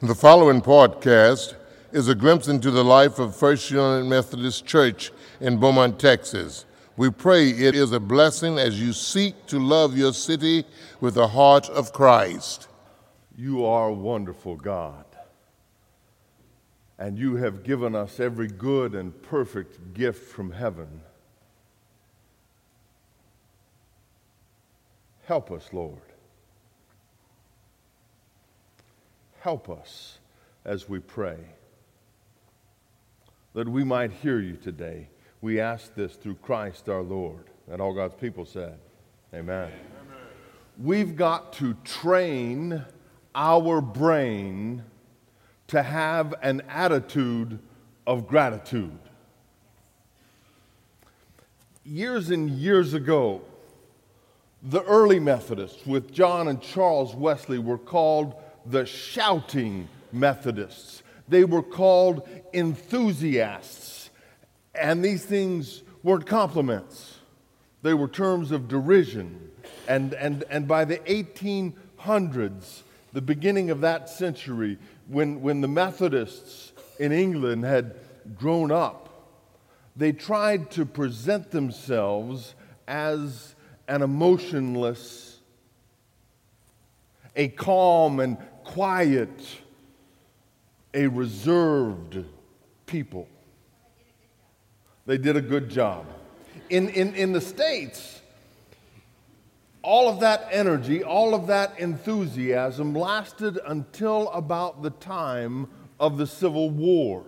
The following podcast is a glimpse into the life of First United Methodist Church in Beaumont, Texas. We pray it is a blessing as you seek to love your city with the heart of Christ. You are a wonderful God. And you have given us every good and perfect gift from heaven. Help us, Lord. Help us as we pray. That we might hear you today. We ask this through Christ our Lord. And all God's people said, Amen. Amen. We've got to train our brain to have an attitude of gratitude. Years and years ago, the early Methodists with John and Charles Wesley were called the shouting Methodists. They were called enthusiasts. And these things weren't compliments, they were terms of derision. And, and, and by the 1800s, the beginning of that century, when, when the Methodists in England had grown up, they tried to present themselves as an emotionless, a calm and quiet, a reserved people. They did a good job. In, in, in the States, all of that energy, all of that enthusiasm lasted until about the time of the Civil War.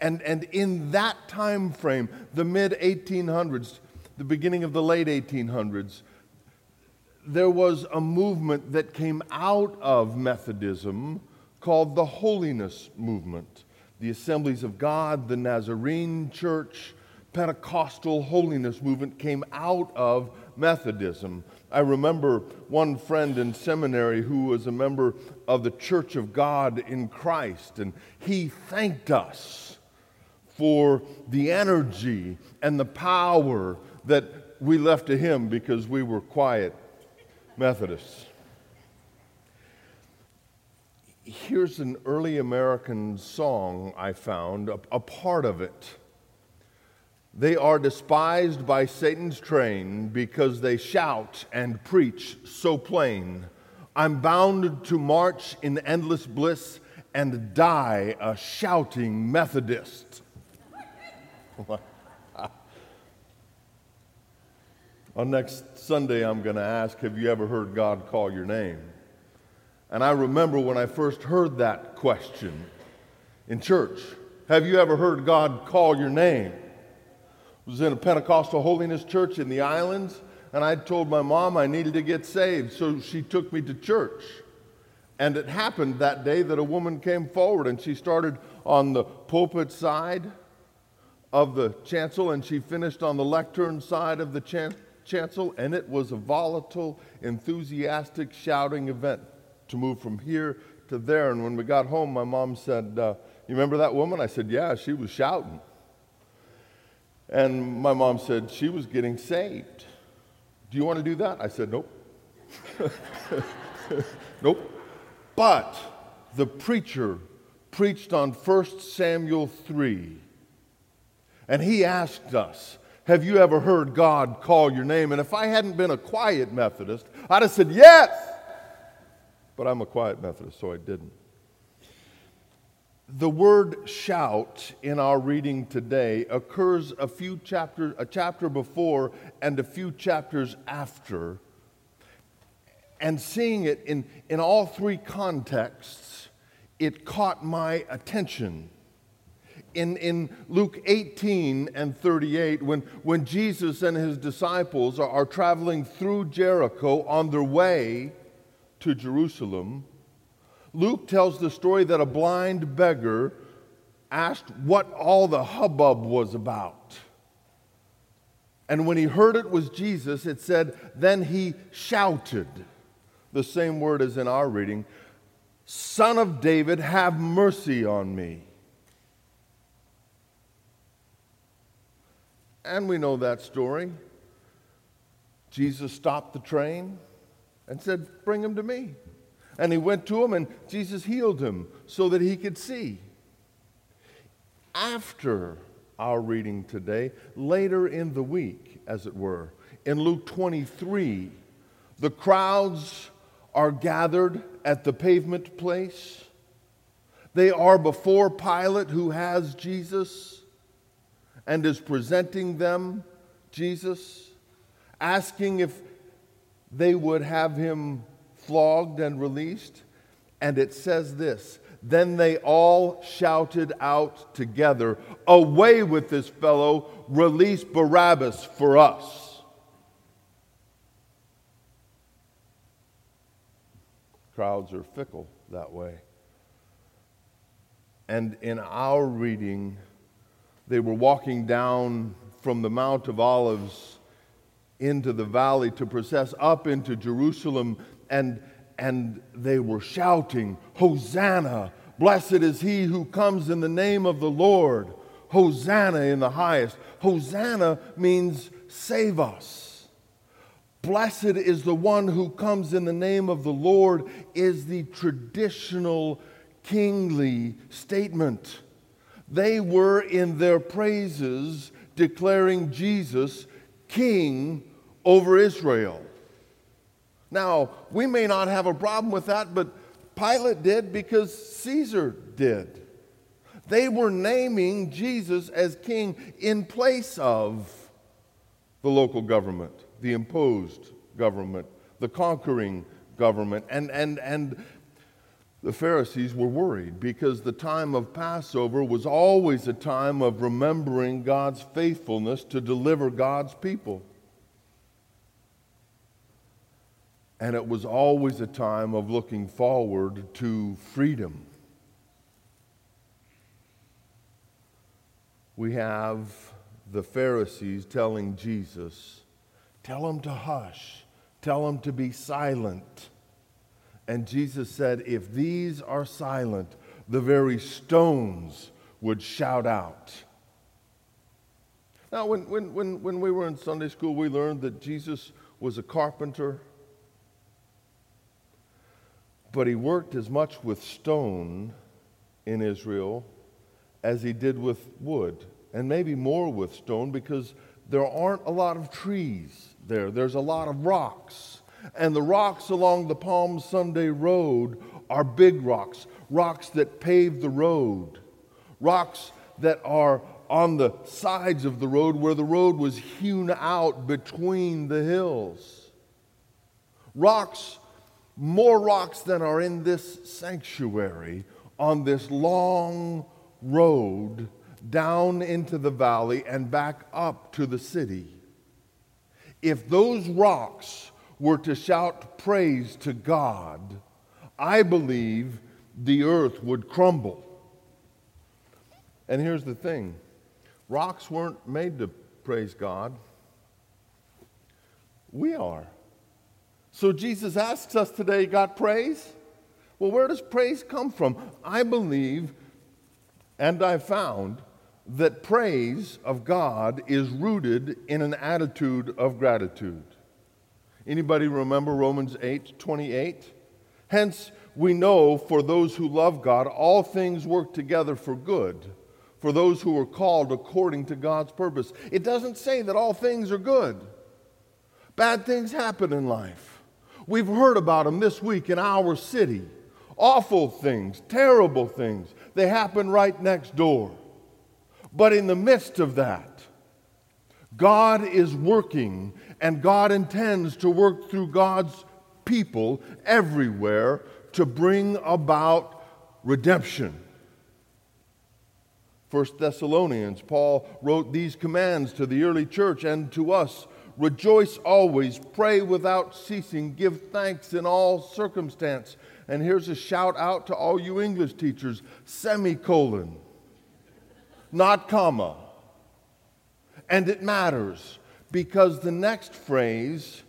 And, and in that time frame, the mid 1800s, the beginning of the late 1800s, there was a movement that came out of Methodism called the Holiness Movement. The Assemblies of God, the Nazarene Church, Pentecostal Holiness Movement came out of Methodism. I remember one friend in seminary who was a member of the Church of God in Christ, and he thanked us for the energy and the power that we left to him because we were quiet Methodists. Here's an early American song I found, a, a part of it. They are despised by Satan's train because they shout and preach so plain. I'm bound to march in endless bliss and die a shouting Methodist. On next Sunday, I'm going to ask, Have you ever heard God call your name? And I remember when I first heard that question in church Have you ever heard God call your name? I was in a Pentecostal holiness church in the islands, and I told my mom I needed to get saved, so she took me to church. And it happened that day that a woman came forward and she started on the pulpit side of the chancel and she finished on the lectern side of the chancel chancel, and it was a volatile, enthusiastic shouting event to move from here to there. And when we got home, my mom said, uh, You remember that woman? I said, Yeah, she was shouting. And my mom said, She was getting saved. Do you want to do that? I said, Nope. nope. But the preacher preached on 1 Samuel 3, and he asked us, have you ever heard God call your name? And if I hadn't been a quiet Methodist, I'd have said, Yes! But I'm a quiet Methodist, so I didn't. The word shout in our reading today occurs a few chapters, a chapter before and a few chapters after. And seeing it in, in all three contexts, it caught my attention in, in Luke 18 and 38, when, when Jesus and his disciples are, are traveling through Jericho on their way to Jerusalem, Luke tells the story that a blind beggar asked what all the hubbub was about. And when he heard it was Jesus, it said, then he shouted, the same word as in our reading, Son of David, have mercy on me. And we know that story. Jesus stopped the train and said, Bring him to me. And he went to him, and Jesus healed him so that he could see. After our reading today, later in the week, as it were, in Luke 23, the crowds are gathered at the pavement place. They are before Pilate, who has Jesus and is presenting them Jesus, asking if they would have him flogged and released. And it says this Then they all shouted out together, Away with this fellow, release Barabbas for us. Crowds are fickle that way. And in our reading, they were walking down from the Mount of Olives into the valley to process up into Jerusalem, and, and they were shouting, Hosanna! Blessed is he who comes in the name of the Lord. Hosanna in the highest. Hosanna means save us. Blessed is the one who comes in the name of the Lord, is the traditional kingly statement. They were in their praises declaring Jesus king over Israel. Now, we may not have a problem with that, but Pilate did because Caesar did. They were naming Jesus as king in place of the local government, the imposed government, the conquering government. And, and, and the Pharisees were worried because the time of Passover was always a time of remembering God's faithfulness to deliver God's people. And it was always a time of looking forward to freedom. We have the Pharisees telling Jesus, Tell him to hush, tell him to be silent. And Jesus said, If these are silent, the very stones would shout out. Now, when, when, when, when we were in Sunday school, we learned that Jesus was a carpenter, but he worked as much with stone in Israel as he did with wood, and maybe more with stone because there aren't a lot of trees there. There's a lot of rocks. And the rocks along the Palm Sunday Road are big rocks, rocks that pave the road, rocks that are on the sides of the road where the road was hewn out between the hills. Rocks, more rocks than are in this sanctuary on this long road down into the valley and back up to the city. If those rocks were to shout praise to God, I believe the earth would crumble. And here's the thing rocks weren't made to praise God, we are. So Jesus asks us today, got praise? Well, where does praise come from? I believe, and I found, that praise of God is rooted in an attitude of gratitude. Anybody remember Romans 8 28? Hence, we know for those who love God, all things work together for good, for those who are called according to God's purpose. It doesn't say that all things are good. Bad things happen in life. We've heard about them this week in our city. Awful things, terrible things. They happen right next door. But in the midst of that, God is working and God intends to work through God's people everywhere to bring about redemption. First Thessalonians, Paul wrote these commands to the early church and to us Rejoice always, pray without ceasing, give thanks in all circumstance. And here's a shout out to all you English teachers semicolon, not comma. And it matters because the next phrase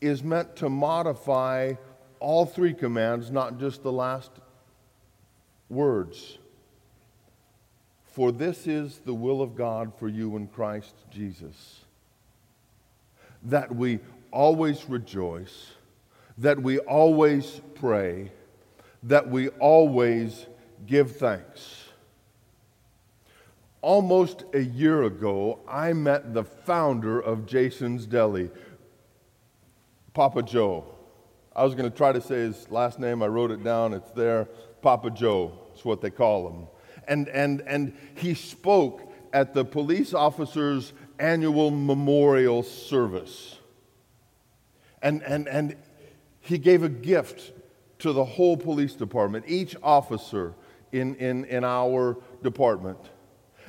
is meant to modify all three commands, not just the last words. For this is the will of God for you in Christ Jesus, that we always rejoice, that we always pray, that we always give thanks. Almost a year ago, I met the founder of Jason's Deli, Papa Joe. I was going to try to say his last name. I wrote it down. It's there. Papa Joe. It's what they call him. And, and, and he spoke at the police officer's annual memorial service. And, and, and he gave a gift to the whole police department, each officer in, in, in our department.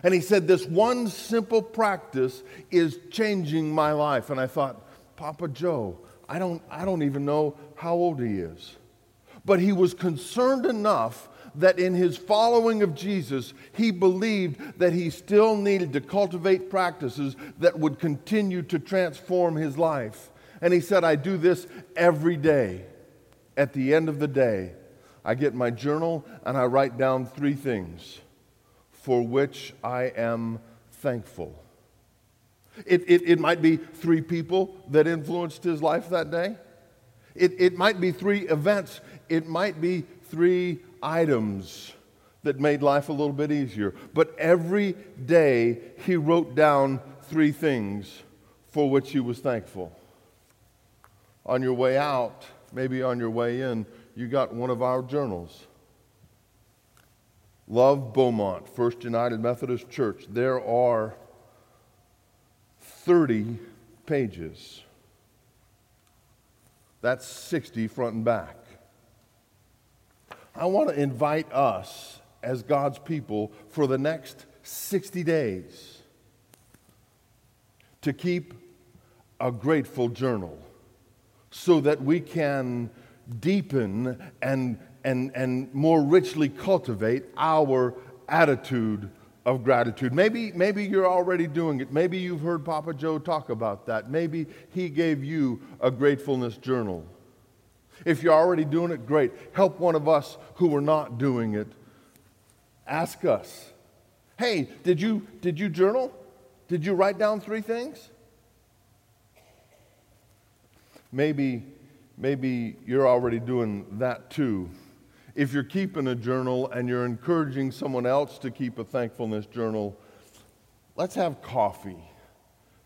And he said, This one simple practice is changing my life. And I thought, Papa Joe, I don't, I don't even know how old he is. But he was concerned enough that in his following of Jesus, he believed that he still needed to cultivate practices that would continue to transform his life. And he said, I do this every day. At the end of the day, I get my journal and I write down three things for which I am thankful. It, it, it might be three people that influenced his life that day. It, it might be three events. It might be three items that made life a little bit easier. But every day he wrote down three things for which he was thankful. On your way out, maybe on your way in, you got one of our journals. Love Beaumont, First United Methodist Church. There are 30 pages. That's 60 front and back. I want to invite us as God's people for the next 60 days to keep a grateful journal so that we can deepen and, and, and more richly cultivate our attitude of gratitude. Maybe, maybe you're already doing it. Maybe you've heard Papa Joe talk about that. Maybe he gave you a gratefulness journal. If you're already doing it, great. Help one of us who are not doing it. Ask us. Hey, did you, did you journal? Did you write down three things? Maybe, maybe you're already doing that too. If you're keeping a journal and you're encouraging someone else to keep a thankfulness journal, let's have coffee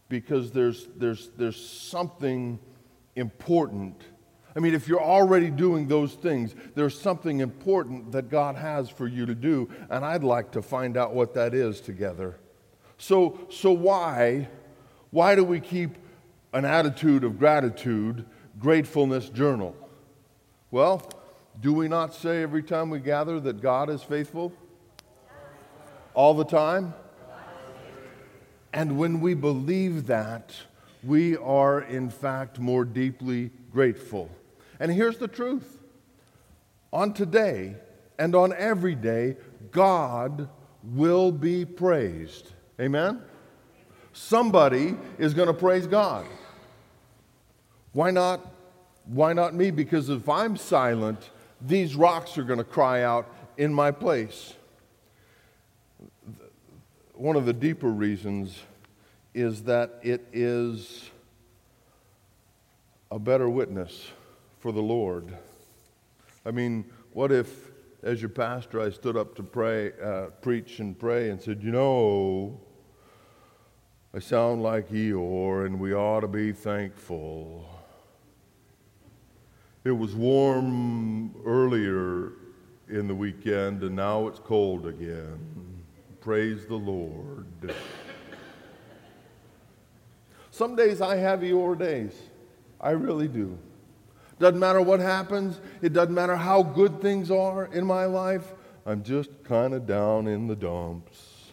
because there's, there's, there's something important I mean, if you're already doing those things, there's something important that God has for you to do, and I'd like to find out what that is together. So, so why, why do we keep an attitude of gratitude, gratefulness journal? Well, do we not say every time we gather that God is faithful? All the time? And when we believe that, we are in fact more deeply grateful. And here's the truth on today and on every day, God will be praised. Amen? Somebody is going to praise God. Why not? Why not me? Because if I'm silent, these rocks are going to cry out in my place. One of the deeper reasons is that it is a better witness for the Lord. I mean, what if, as your pastor, I stood up to pray, uh, preach and pray and said, You know, I sound like Eeyore, and we ought to be thankful. It was warm earlier in the weekend, and now it's cold again. Praise the Lord. Some days I have Eeyore days. I really do. Doesn't matter what happens, it doesn't matter how good things are in my life, I'm just kind of down in the dumps.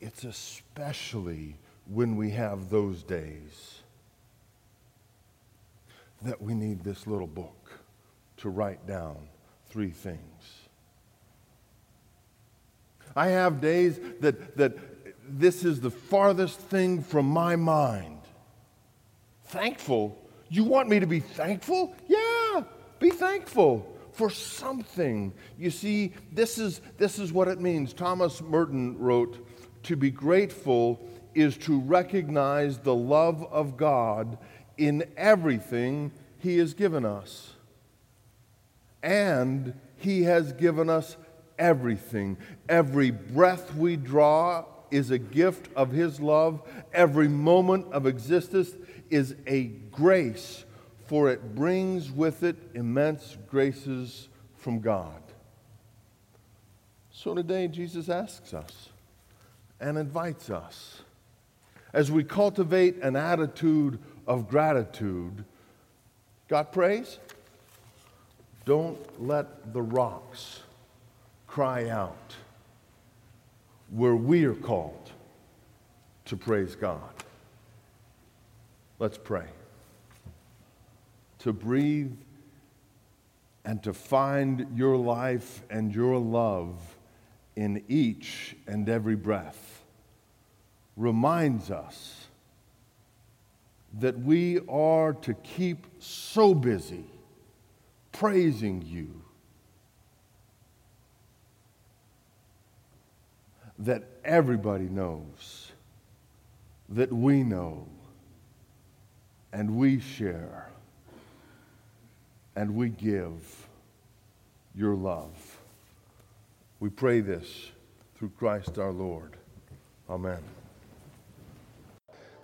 It's especially when we have those days that we need this little book to write down three things. I have days that, that this is the farthest thing from my mind. Thankful you want me to be thankful? Yeah, be thankful for something. You see, this is, this is what it means. Thomas Merton wrote To be grateful is to recognize the love of God in everything He has given us. And He has given us everything. Every breath we draw is a gift of His love. Every moment of existence is a grace, for it brings with it immense graces from God. So today, Jesus asks us and invites us as we cultivate an attitude of gratitude. God praise? Don't let the rocks cry out where we are called to praise God. Let's pray. To breathe and to find your life and your love in each and every breath reminds us that we are to keep so busy praising you that everybody knows that we know and we share and we give your love. We pray this through Christ our Lord. Amen.